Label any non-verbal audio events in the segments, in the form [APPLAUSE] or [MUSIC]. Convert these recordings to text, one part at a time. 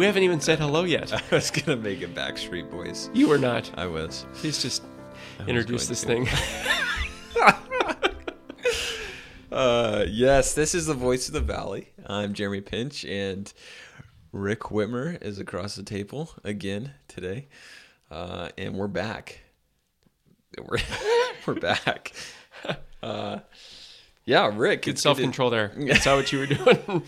We haven't even said hello yet. [LAUGHS] I was gonna make it Backstreet Boys. You were not. I was. Please just was introduce this to. thing. [LAUGHS] Uh, yes, this is the voice of the valley. I'm Jeremy Pinch, and Rick Whitmer is across the table again today, uh, and we're back. We're [LAUGHS] we're back. Uh, yeah, Rick. Good it's self control there. That's how what you were doing.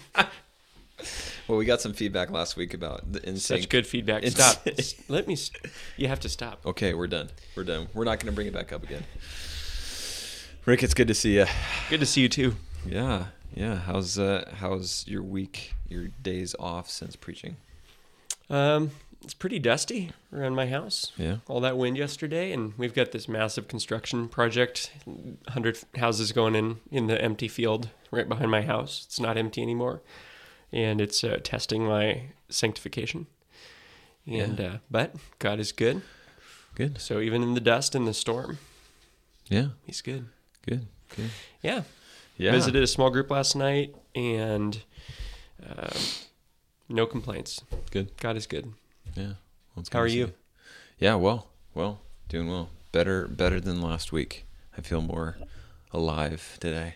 Well, we got some feedback last week about the Such good feedback. Stop. Let me. s- You have to stop. Okay, we're done. We're done. We're not going to bring it back up again. Rick, it's good to see you. Good to see you too. Yeah, yeah. How's uh how's your week? Your days off since preaching? Um, it's pretty dusty around my house. Yeah. All that wind yesterday, and we've got this massive construction project. Hundred houses going in in the empty field right behind my house. It's not empty anymore, and it's uh, testing my sanctification. And uh, but God is good. Good. So even in the dust and the storm, Yeah. He's good. Good. Good. Yeah. Yeah. Visited a small group last night, and um, no complaints. Good. God is good. Yeah. Well, How are you? Yeah. Well. Well. Doing well. Better. Better than last week. I feel more alive today.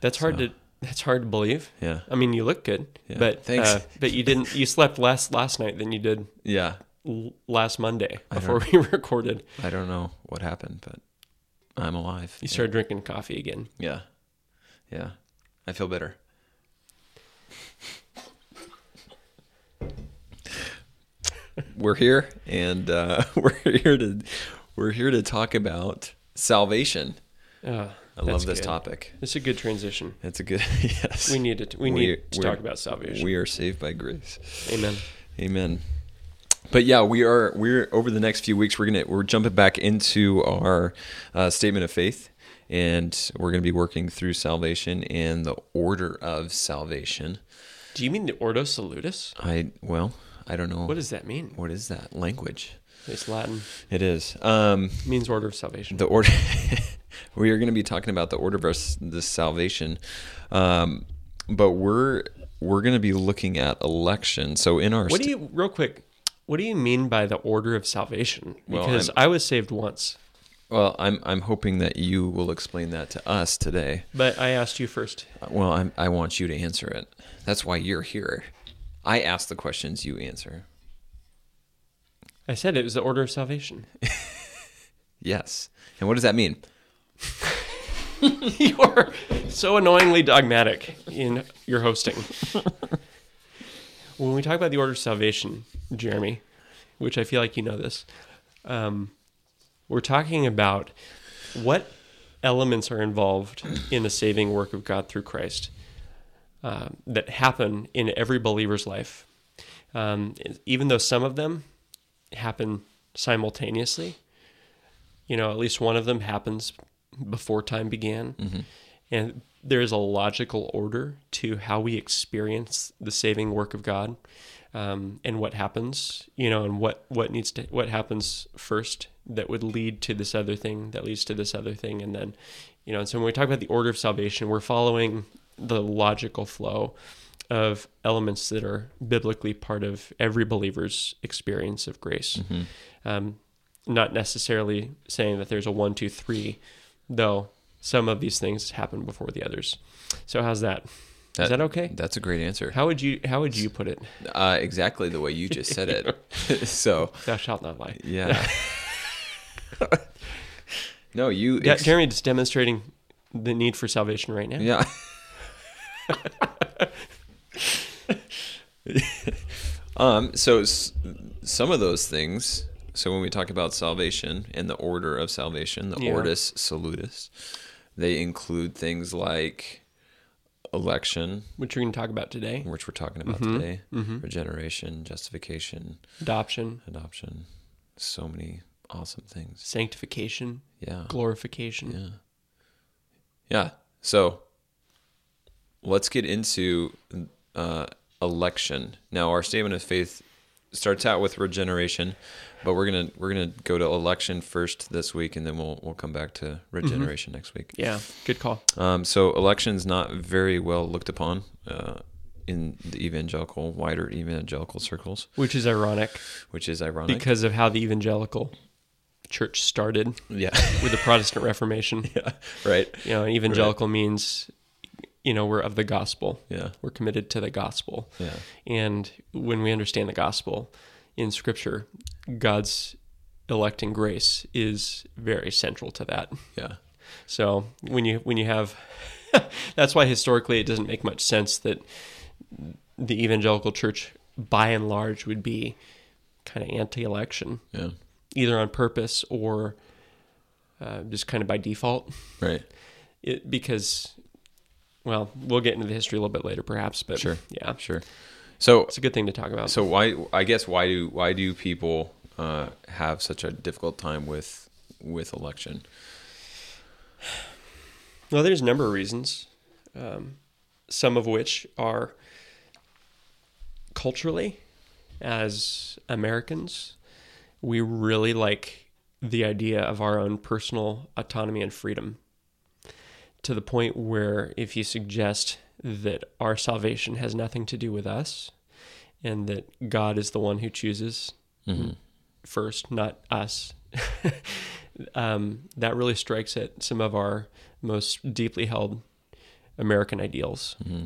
That's hard So- to. That's hard to believe. Yeah. I mean, you look good, Yeah. but Thanks. Uh, [LAUGHS] but you didn't. You slept less last night than you did Yeah. l- last Monday before [LAUGHS] we recorded. I don't know what happened, but I'm alive. You Yeah. started drinking coffee again. Yeah. Yeah. I feel better. we're here and uh, [LAUGHS] we're here to we're here to talk about salvation. Uh, I love this topic. It's a good transition. It's a good [LAUGHS] yes. We need it. We We- need to talk about salvation. We are saved by grace. Amen. Amen. But yeah, we are we're over the next few weeks we're gonna we're jumping back into our uh, statement of faith, and we're gonna be working through salvation and the order of salvation. Do you mean the Ordo Salutis? I well, I don't know What does that mean? what is that language. It's Latin. It is um, It means order of salvation. the order. [LAUGHS] we are going to be talking about the order of us- the salvation, um, but we're we're going to be looking at election. So in our What do you, real quick, what do you mean by the order of salvation? Because I'm- I was saved once, well, I'm I'm hoping that you will explain that to us today. but I asked you first. Well, I'm, I want you to answer it. That's why you're here. I ask the questions, you answer. I said it was the order of salvation. [LAUGHS] Yes. And what does that mean? [LAUGHS] you are so annoyingly dogmatic in your hosting. when we talk about the order of salvation, Jeremy, which I feel like you know this, um, we're talking about what elements are involved in the saving work of God through Christ uh, that happen in every believer's life. Um, even though some of them happen simultaneously, you know, at least one of them happens before time began. And there is a logical order to how we experience the saving work of God um, and what happens, you know, and what, what needs to, what happens first that would lead to this other thing that leads to this other thing. And then, you know, and so when we talk about the order of salvation, we're following the logical flow of elements that are biblically part of every believer's experience of grace. Um, not necessarily saying that there's a one, two, three, though some of these things happen before the others. So how's that? Is that okay? That's a great answer. How would you how would you put it? Uh, exactly the way you just said it. [LAUGHS] [LAUGHS] so, Thou shalt not lie. yeah. [LAUGHS] no, you. Yeah, ex- Jeremy is demonstrating the need for salvation right now. yeah. um. So s- some of those things. So when we talk about salvation and the order of salvation, the Yeah. ordo salutis, they include things like election, Which we're going to talk about today. which we're talking about Mm-hmm. today, regeneration, justification, Adoption, adoption, so many awesome things. sanctification, Yeah. glorification. Yeah. Yeah. So let's get into uh, election. Now, our statement of faith starts out with regeneration, but we're gonna we're gonna go to election first this week, and then we'll we'll come back to regeneration next week. Yeah, good call. Um, so election's not very well looked upon uh, in the evangelical, wider evangelical circles, which is ironic which is ironic. because of how the evangelical church started yeah, [LAUGHS] with the Protestant Reformation. [LAUGHS] yeah, right. You know, evangelical means, you know, we're of the gospel. Yeah, We're committed to the gospel. yeah, And when we understand the gospel in Scripture, God's electing grace is very central to that. yeah, So when you when you have, [LAUGHS] that's why historically it doesn't make much sense that the evangelical church, by and large, would be kind of anti-election, yeah. either on purpose or uh, just kind of by default. Right. It, because, well, we'll get into the history a little bit later, perhaps. But Sure. yeah, Sure. So it's a good thing to talk about. So why? I guess why do why do people uh, have such a difficult time with with election? Well, there's a number of reasons, um, some of which are culturally, as Americans, we really like the idea of our own personal autonomy and freedom to the point where if you suggest that our salvation has nothing to do with us and that God is the one who chooses Mm-hmm. first, not us, [LAUGHS] um, that really strikes at some of our most deeply held American ideals. Mm-hmm.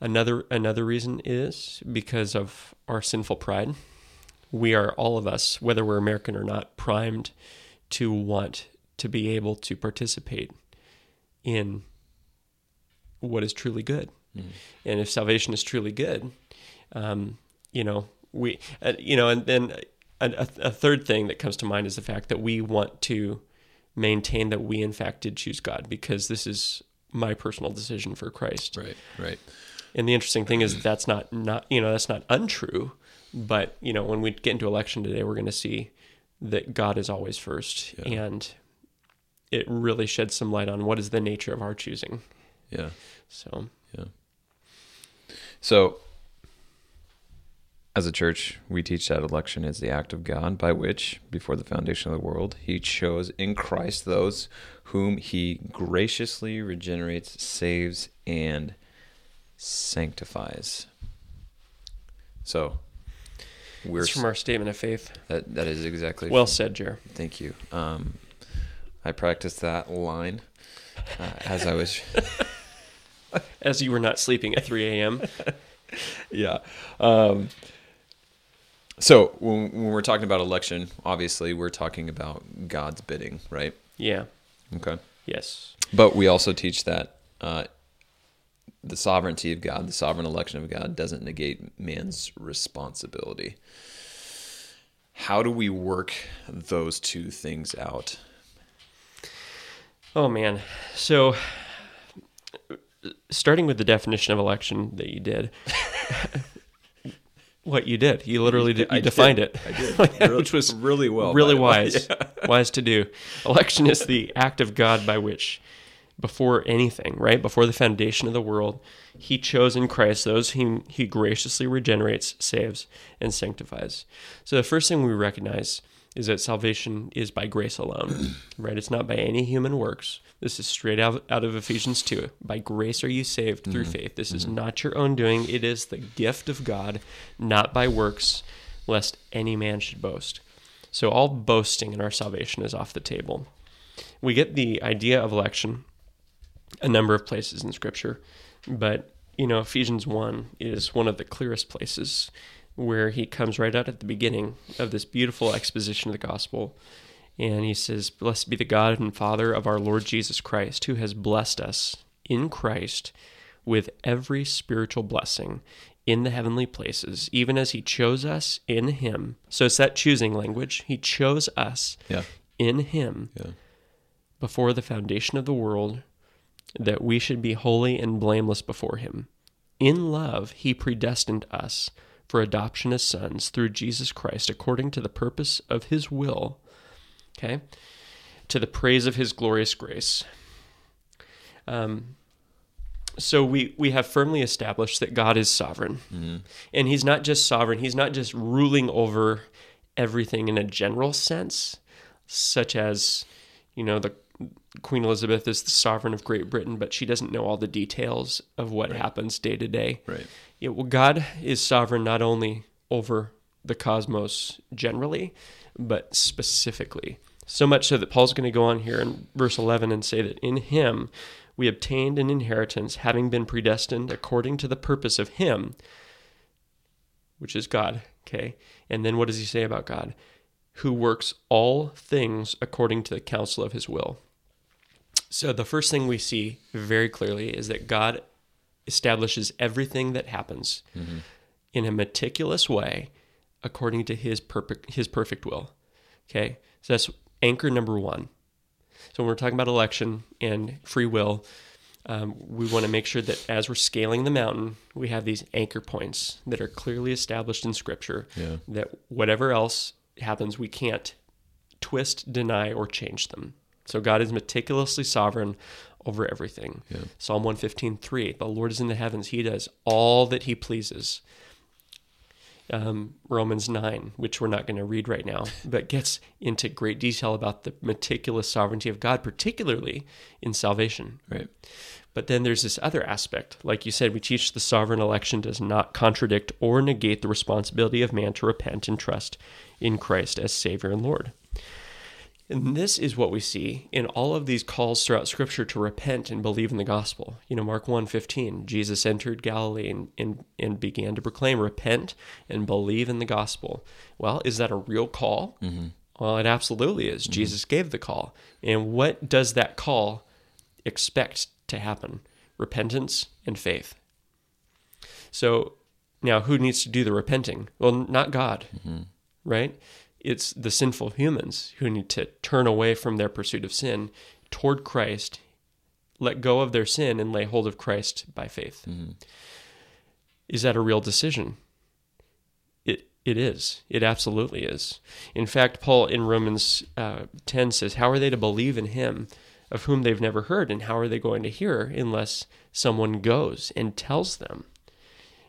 Another another reason is because of our sinful pride. We are all of us, whether we're American or not, primed to want to be able to participate in what is truly good. Mm-hmm. And if salvation is truly good, um, you know, we, uh, you know, and then a, a, a third thing that comes to mind is the fact that we want to maintain that we in fact did choose God because this is my personal decision for Christ. Right. Right. And the interesting thing is that that's not not you know that's not untrue, but you know when we get into election today, we're going to see that God is always first, Yeah. and it really sheds some light on what is the nature of our choosing. Yeah. So Yeah. So, as a church, we teach that election is the act of God by which, before the foundation of the world, He chose in Christ those whom He graciously regenerates, saves, and sanctifies. So, we're it's from our statement of faith. that that is exactly Well said, Jer. Thank you. Um, I practiced that line uh, as I was. [LAUGHS] [LAUGHS] As you were not sleeping at 3 a.m. [LAUGHS] yeah. Um, so when, when we're talking about election, obviously we're talking about God's bidding, right? Yeah. Okay. Yes. But we also teach that uh, the sovereignty of God, the sovereign election of God, doesn't negate man's responsibility. How do we work those two things out? Oh man. So starting with the definition of election that you did. [LAUGHS] what you did. You literally did, you I defined did. it. I did, which [LAUGHS] was really well, really by the way. wise. [LAUGHS] Wise to do. Election is the act of God by which before anything, right? Before the foundation of the world, he chose in Christ those whom he graciously regenerates, saves, and sanctifies. So the first thing we recognize is that salvation is by grace alone, [CLEARS THROAT] right? It's not by any human works. This is straight out, out of Ephesians 2. By grace are you saved through mm-hmm. faith. This is mm-hmm. not your own doing, it is the gift of God, not by works, lest any man should boast. So all boasting in our salvation is off the table. We get the idea of election a number of places in scripture but you know ephesians 1 is one of the clearest places where he comes right out at the beginning of this beautiful exposition of the gospel and he says blessed be the god and father of our lord jesus christ who has blessed us in christ with every spiritual blessing in the heavenly places even as he chose us in him so it's that choosing language he chose us Yeah. in him Yeah. before the foundation of the world that we should be holy and blameless before him. In love, he predestined us for adoption as sons through Jesus Christ according to the purpose of his will. Okay? To the praise of his glorious grace. Um, so we, we have firmly established that God is sovereign. And he's not just sovereign, he's not just ruling over everything in a general sense, such as, you know, the Queen Elizabeth is the sovereign of Great Britain, but she doesn't know all the details of what happens day to day. Right. Yeah, well, God is sovereign not only over the cosmos generally, but specifically. So much so that Paul's going to go on here in verse 11 and say that in him we obtained an inheritance, having been predestined according to the purpose of him, which is God. Okay. And then what does he say about God? Who works all things according to the counsel of his will. So the first thing we see very clearly is that God establishes everything that happens in a meticulous way according to his perfect his perfect will. Okay? So that's anchor number 1. So when we're talking about election and free will, um, we want to make sure that as we're scaling the mountain, we have these anchor points that are clearly established in Scripture. Yeah. That whatever else happens, we can't twist, deny, or change them. So God is meticulously sovereign over everything. Yeah. Psalm 115:3, the Lord is in the heavens; he does all that he pleases. Um, Romans 9, which we're not going to read right now, but gets into great detail about the meticulous sovereignty of God, particularly in salvation. Right. But then there's this other aspect. Like you said, we teach the sovereign election does not contradict or negate the responsibility of man to repent and trust in Christ as Savior and Lord. And mm-hmm. this is what we see in all of these calls throughout Scripture to repent and believe in the gospel. You know, Mark 1.15, Jesus entered Galilee and, and, and began to proclaim, repent and believe in the gospel. Well, is that a real call? Mm-hmm. Well, it absolutely is. Mm-hmm. Jesus gave the call. And what does that call expect to happen? Repentance and faith. So now who needs to do the repenting? Well, not God, right? It's the sinful humans who need to turn away from their pursuit of sin toward Christ, let go of their sin, and lay hold of Christ by faith. Is that a real decision? It it is. It absolutely is. In fact, Paul in Romans uh, ten says, "How are they to believe in Him of whom they've never heard, and how are they going to hear unless someone goes and tells them?"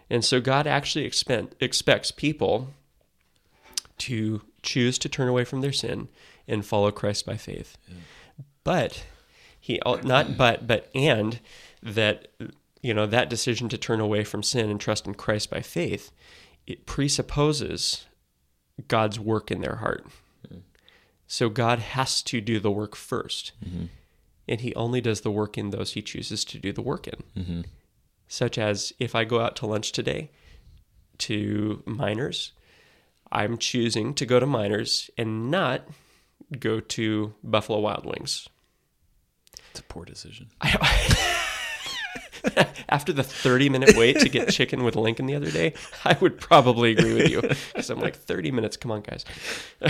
And so God actually expect, expects people to choose to turn away from their sin and follow Christ by faith. But he not but but and that you know that decision to turn away from sin and trust in Christ by faith it presupposes God's work in their heart. So God has to do the work 1st mm-hmm. And he only does the work in those he chooses to do the work in. Mm-hmm. Such as if I go out to lunch today to miners, I'm choosing to go to miners and not go to Buffalo Wild Wings. It's a poor decision. [LAUGHS] After the 30 minute wait to get chicken with Lincoln the other day, I would probably agree with you. Because I'm like, 30 minutes, come on, guys. [LAUGHS]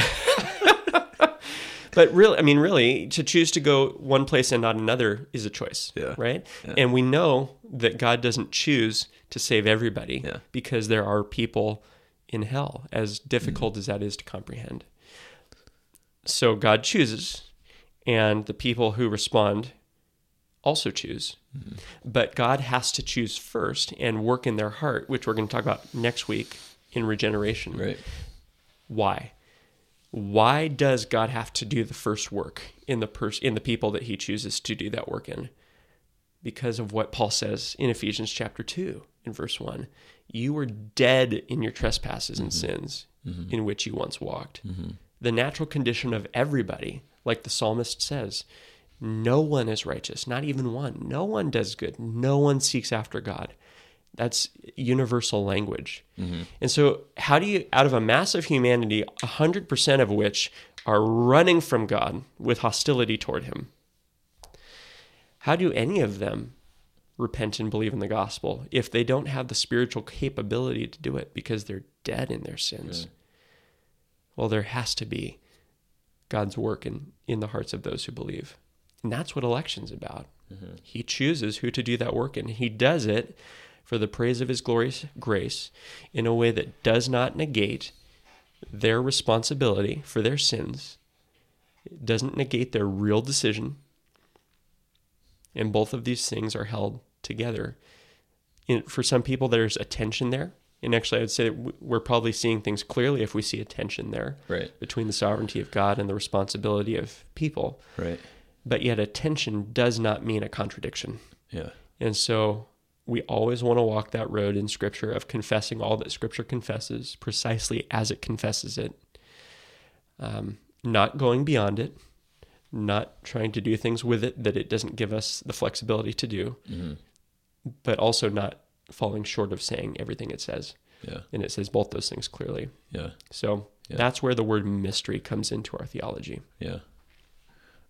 but really, I mean, really, to choose to go one place and not another is a choice, Yeah. right? Yeah. And we know that God doesn't choose to save everybody Yeah. because there are people in hell, as difficult Mm-hmm. as that is to comprehend. So God chooses, and the people who respond also choose. Mm-hmm. But God has to choose first and work in their heart, which we're going to talk about next week in regeneration. Right. Why? Why does God have to do the first work in the pers- in the people that he chooses to do that work in? Because of what Paul says in Ephesians chapter 2 in verse 1. You were dead in your trespasses and mm-hmm. sins mm-hmm. in which you once walked. Mm-hmm. The natural condition of everybody, like the psalmist says, no one is righteous, not even one. No one does good. No one seeks after God. That's universal language. And so, how do you, out of a mass of humanity, 100% of which are running from God with hostility toward Him, how do any of them repent and believe in the gospel if they don't have the spiritual capability to do it because they're dead in their sins? Well, there has to be God's work in, in the hearts of those who believe. And that's what election's about. Mm-hmm. He chooses who to do that work in. He does it for the praise of his glorious grace in a way that does not negate their responsibility for their sins. It doesn't negate their real decision. And both of these things are held together. In, for some people, there's a tension there. And actually, I'd say we're probably seeing things clearly if we see a tension there Right. between the sovereignty of God and the responsibility of people. Right. but yet a tension does not mean a contradiction. Yeah. And so we always want to walk that road in Scripture of confessing all that Scripture confesses precisely as it confesses it, um, not going beyond it, not trying to do things with it that it doesn't give us the flexibility to do, Mm-hmm. But also not falling short of saying everything it says. Yeah. And it says both those things clearly. Yeah. So Yeah. that's where the word mystery comes into our theology. Yeah.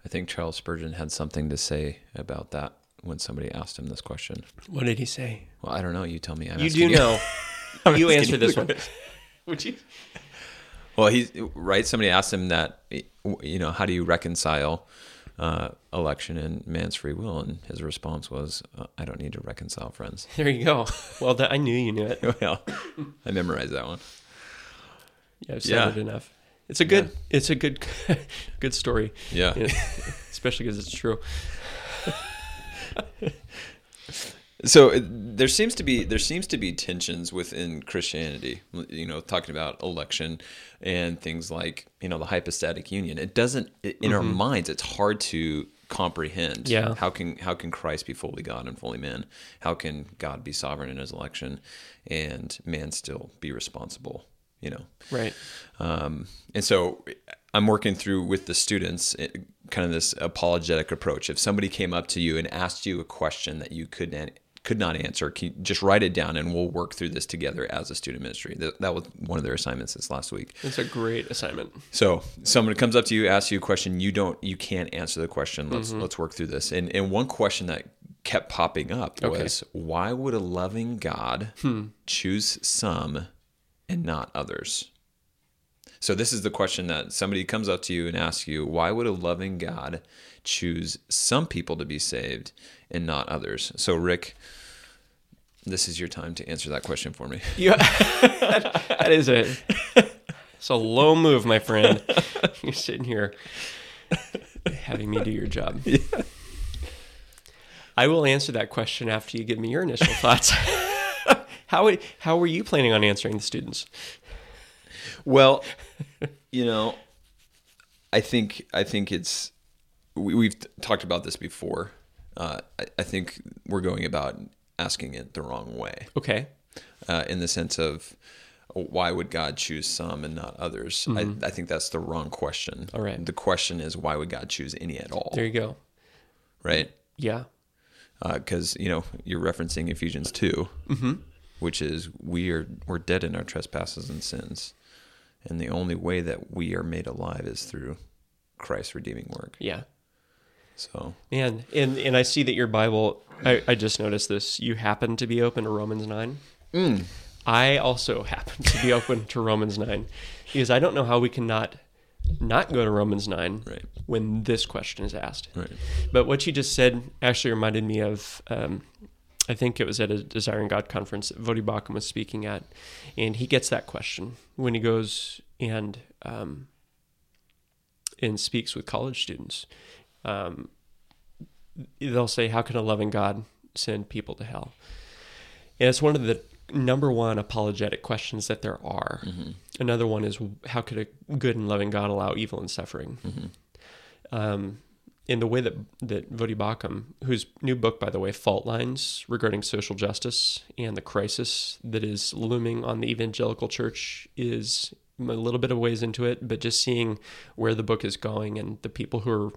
I think Charles Spurgeon had something to say about that when somebody asked him this question. What did he say? Well, I don't know. You tell me. I'm you asking do know. [LAUGHS] [LAUGHS] I'm you asking answer you this one. [LAUGHS] Would you? Well, he's right. Somebody asked him that, you know, how do you reconcile uh, election and man's free will? And his response was, uh, I don't need to reconcile, friends. [LAUGHS] There you go. Well, that, I knew you knew it. [LAUGHS] well, I memorized that one. Yeah, I've said Yeah. it enough. It's a good. Yeah. It's a good, [LAUGHS] good story. Yeah. Yeah. especially because it's true. So there seems to be there seems to be tensions within Christianity. You know, talking about election and things like you know the hypostatic union. It doesn't in our minds. It's hard to comprehend. Yeah. How can how can Christ be fully God and fully man? How can God be sovereign in His election, and man still be responsible? You know. Right. Um, and so I'm working through with the students eh, kind of this apologetic approach. If somebody came up to you and asked you a question that you could not could not answer, just write it down and we'll work through this together as a student ministry. That, that was one of their assignments this last week. It's a great assignment. So someone comes up to you, asks you a question, you don't, you can't answer the question. Let's mm-hmm. let's work through this. And and one question that kept popping up Okay. was, why would a loving God hmm. choose some and not others? So this is the question that somebody comes up to you and asks you, why would a loving God choose some people to be saved and not others? So Rick, this is your time to answer that question for me. [LAUGHS] You, [LAUGHS] that is a. It's a low move, my friend. [LAUGHS] You're sitting here having me do your job. I will answer that question after you give me your initial thoughts. how how were you planning on answering the students? Well, you know, I think I think it's we, we've talked about this before. Uh, I, I think we're going about asking it the wrong way, Okay. uh, in the sense of why would God choose some and not others? I, I think that's the wrong question. All right. The question is why would God choose any at all? There you go. Right? Yeah. Because you know you're referencing Ephesians 2 Mm-hmm. which is we are we're dead in our trespasses and sins, and the only way that we are made alive is through Christ's redeeming work. Yeah. So Man, and and I see that your Bible. I, I just noticed this. You happen to be open to Romans nine. I also [LAUGHS] happen to be open to Romans nine, because I don't know how we can not not go to Romans nine Right. when this question is asked. right, But what you just said actually reminded me of. Um, I think it was at a Desiring God conference that Voddie Baucham was speaking at, and he gets that question when he goes and um, and speaks with college students. Um, they'll say, "How can a loving God send people to hell?" And it's one of the number one apologetic questions that there are. Another one is, "How could a good and loving God allow evil and suffering?" Um, in the way that that Voddie Baucham, whose new book, by the way, Fault Lines regarding social justice and the crisis that is looming on the evangelical church, is a little bit of ways into it, but just seeing where the book is going and the people who are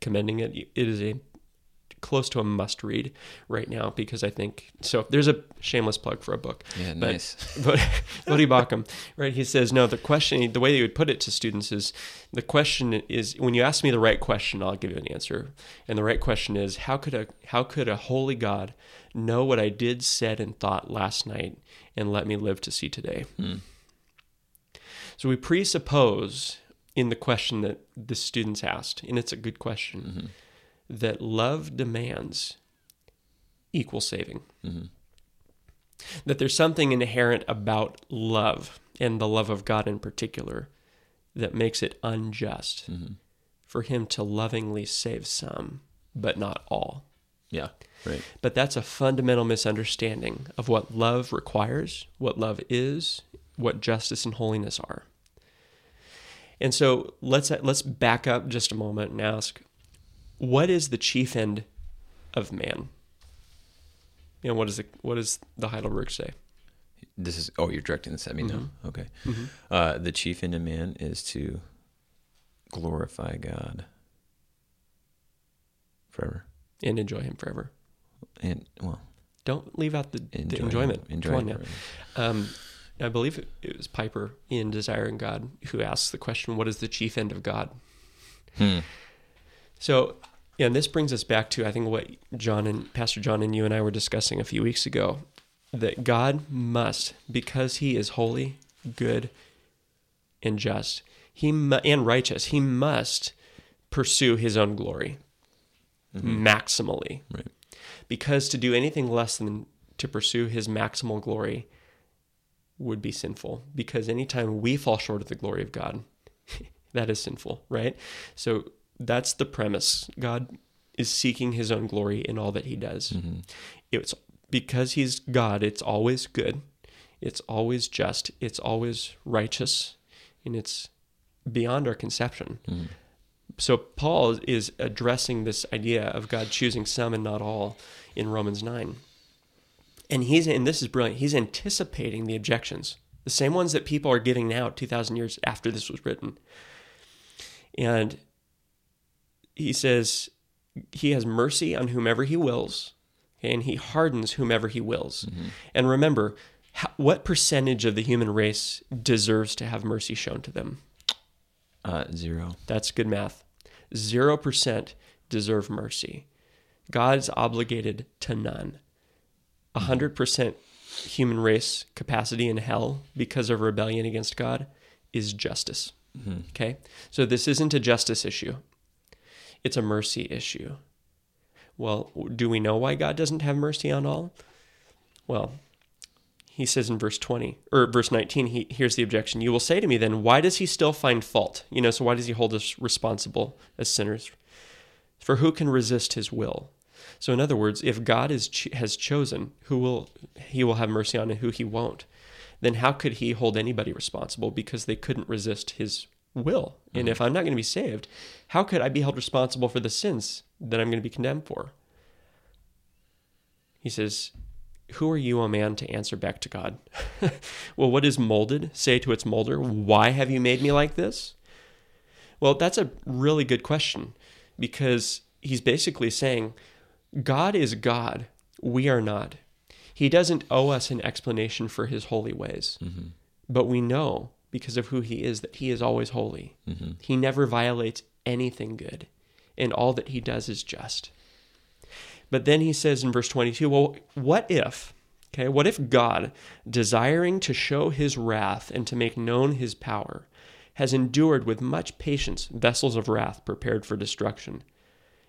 commending it, it is a close to a must read right now because I think so. There's a shameless plug for a book. yeah, But- nice. [LAUGHS] But Voddie Baucham, right? He says, no, the question, the way he would put it to students is the question is when you ask me the right question, I'll give you an answer. And the right question is, how could a how could a holy God know what I did, said, and thought last night and let me live to see today? Hmm. So we presuppose in the question that the students asked, and it's a good question, mm-hmm. that love demands equal saving mm-hmm. that there's something inherent about love and the love of God in particular that makes it unjust mm-hmm. for him to lovingly save some but not all. Yeah, right. But that's a fundamental misunderstanding of what love requires, what love is, what justice and holiness are. And so let's let's back up just a moment and ask what is the chief end of man? And what does the what does the Heidelberg say? This is oh, you're directing this at me now. Mm-hmm. Okay. Uh, the chief end of man is to glorify God forever, And enjoy him forever. and well, Don't leave out the, enjoy the him- enjoyment. Enjoy Come on him now. Um, I believe it, was Piper in Desiring God who asks the question, "What is the chief end of God?" Hmm. So, and this brings us back to I think what John and Pastor John and you and I were discussing a few weeks ago that God must, because He is holy, good, and just, He mu- and righteous, He must pursue His own glory maximally. Right. Because to do anything less than to pursue His maximal glory would be sinful. Because anytime we fall short of the glory of God, [LAUGHS] that is sinful, right? So that's the premise. God is seeking his own glory in all that he does. Mm-hmm. It's because he's God, it's always good, it's always just, it's always righteous, and it's beyond our conception. Mm-hmm. So Paul is addressing this idea of God choosing some and not all in Romans 9. And he's and this is brilliant. He's anticipating the objections, the same ones that people are giving now 2000 years after this was written. And he says he has mercy on whomever he wills, and he hardens whomever he wills. And remember, what percentage of the human race deserves to have mercy shown to them? Uh, zero. That's good math. 0% deserve mercy. God's obligated to none. 100% human race capacity in hell because of rebellion against God is justice. Mm-hmm. Okay? So this isn't a justice issue, it's a mercy issue. Well, do we know why God doesn't have mercy on all? Well, he says in verse 20 or verse 19 he here's the objection you will say to me then why does he still find fault you know so why does he hold us responsible as sinners for who can resist his will so in other words if god is ch- has chosen who will he will have mercy on and who he won't then how could he hold anybody responsible because they couldn't resist his will and if mm-hmm. i'm not going to be saved how could i be held responsible for the sins that i'm going to be condemned for he says who are you, a man, to answer back to God? [LAUGHS] well, what is molded? Say to its molder, Why have you made me like this? Well, that's a really good question because he's basically saying, God is God. We are not. He doesn't owe us an explanation for his holy ways. Mm-hmm. But we know, because of who he is, that he is always holy. Mm-hmm. He never violates anything good, and all that he does is just. But then he says in verse 22, well, what if, okay, what if God, desiring to show his wrath and to make known his power, has endured with much patience vessels of wrath prepared for destruction,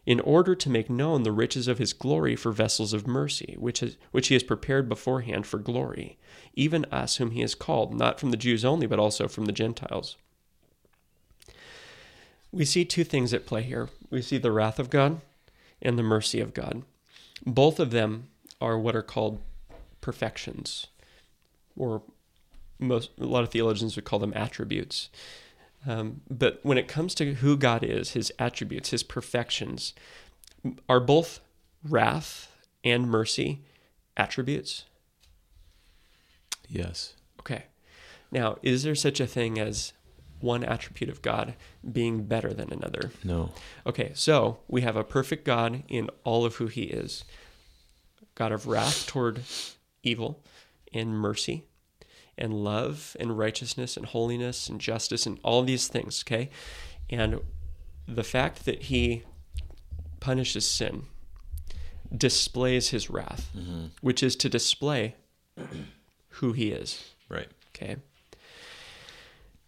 in order to make known the riches of his glory for vessels of mercy, which, is, which he has prepared beforehand for glory, even us whom he has called, not from the Jews only, but also from the Gentiles? We see two things at play here. We see the wrath of God and the mercy of God. Both of them are what are called perfections, or most a lot of theologians would call them attributes. Um, but when it comes to who God is, His attributes, His perfections, are both wrath and mercy attributes. Yes. Okay. Now, is there such a thing as one attribute of God being better than another? No. Okay, so we have a perfect God in all of who he is God of wrath toward evil and mercy and love and righteousness and holiness and justice and all these things, okay? And the fact that he punishes sin displays his wrath, mm-hmm. which is to display who he is. Right. Okay.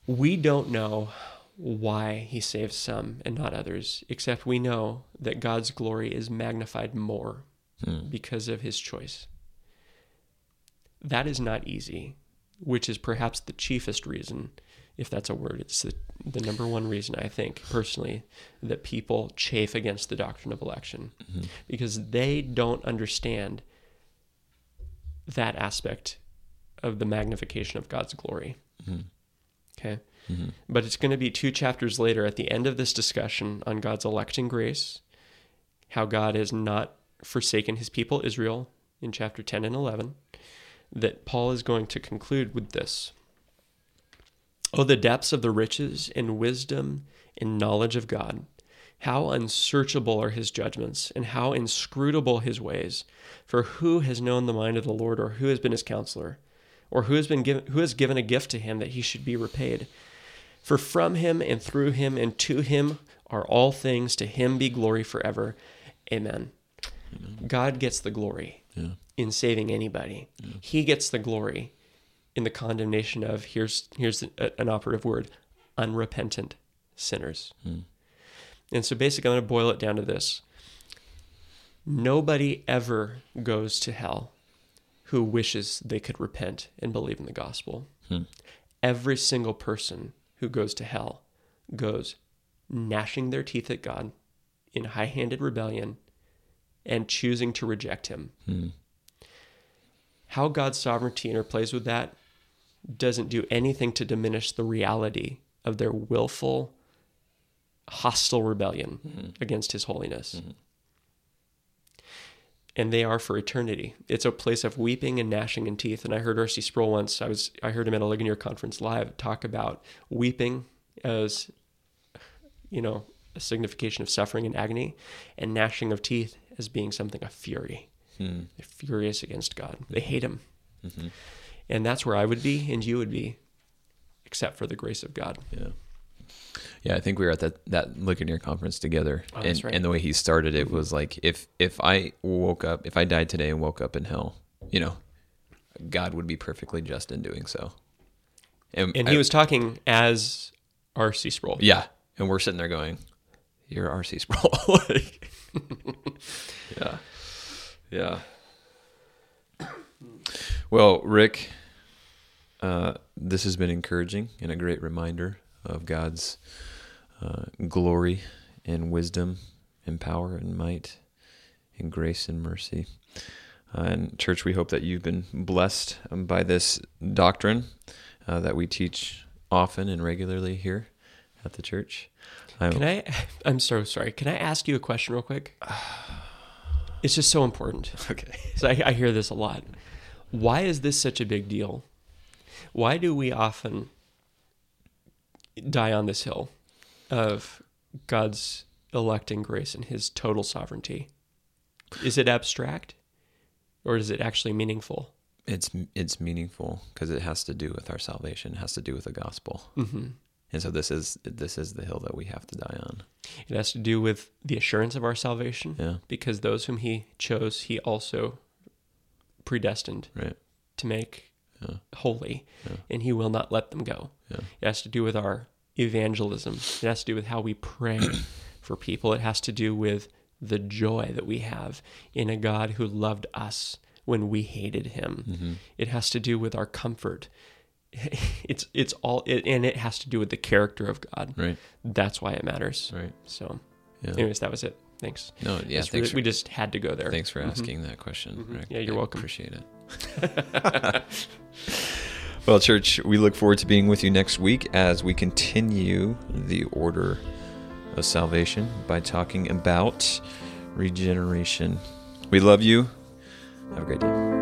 We don't know why he saves some and not others, except we know that God's glory is magnified more hmm. because of his choice. That is not easy, which is perhaps the chiefest reason, if that's a word. It's the, the number one reason, I think, personally, that people chafe against the doctrine of election mm-hmm. because they don't understand that aspect of the magnification of God's glory. Mm-hmm. Okay. Mm-hmm. But it's going to be two chapters later at the end of this discussion on God's electing grace how God has not forsaken his people Israel in chapter 10 and 11, that Paul is going to conclude with this. Oh, the depths of the riches and wisdom and knowledge of God. How unsearchable are his judgments, and how inscrutable his ways. For who has known the mind of the Lord, or who has been his counselor, or who has been given who has given a gift to him that he should be repaid? For from him and through him and to him are all things, to him be glory forever. Amen. God gets the glory Yeah. In saving anybody. Mm. He gets the glory in the condemnation of here's here's an operative word, unrepentant sinners. Mm. And so basically I'm going to boil it down to this. Nobody ever goes to hell who wishes they could repent and believe in the gospel. Hmm. Every single person who goes to hell goes gnashing their teeth at God in high handed rebellion and choosing to reject Him. Hmm. How God's sovereignty interplays with that doesn't do anything to diminish the reality of their willful, hostile rebellion mm-hmm. against His holiness. Mm-hmm. And they are for eternity. It's a place of weeping and gnashing in teeth. And I heard R.C. Sproul once. I was I heard him at a Ligonier conference live talk about weeping as you know, a signification of suffering and agony, and gnashing of teeth as being something of fury. Hmm. They're furious against God. They hate Him. And that's where I would be and you would be, except for the grace of God. Yeah. Yeah, I think we were at that that Ligonier conference together, Oh, and right. and the way he started it was like if if I woke up, if I died today and woke up in hell, you know, God would be perfectly just in doing so. And he I- was talking as R.C. Sproul. yeah, and we're sitting there going, "You're RC Sproul." [LAUGHS] like, [LAUGHS] yeah, yeah. Well, Rick, uh, this has been encouraging and a great reminder of God's uh, glory and wisdom and power and might and grace and mercy. Uh, and church, we hope that you've been blessed by this doctrine uh, that we teach often and regularly here at the church. I'm, Can I? [LAUGHS] I'm so sorry. Can I ask you a question real quick? [SIGHS] It's just so important. [LAUGHS] okay. [LAUGHS] So I, I hear this a lot. Why is this such a big deal? Why do we often die on this hill of God's electing grace and His total sovereignty? Is it abstract, or is it actually meaningful? It's it's meaningful because it has to do with our salvation. It has to do with the gospel. hmm And so this is this is the hill that we have to die on. It has to do with the assurance of our salvation, Yeah. because those whom He chose, He also predestined Right. to make Yeah. holy, Yeah. and He will not let them go. Yeah. It has to do with our evangelism. It has to do with how we pray [COUGHS] for people. It has to do with the joy that we have in a God who loved us when we hated Him. Mm-hmm. It has to do with our comfort. [LAUGHS] It's it's all it, and it has to do with the character of God. Right. That's why it matters. Right. So, Yeah. anyways, that was it. Thanks. No. Yeah. Thanks. really- For, we just had to go there. thanks for Mhm. asking that question. Mhm. Yeah, you're I welcome. Appreciate it. [LAUGHS] well, church, we look forward to being with you next week as we continue the order of salvation by talking about regeneration. We love you. Have a great day.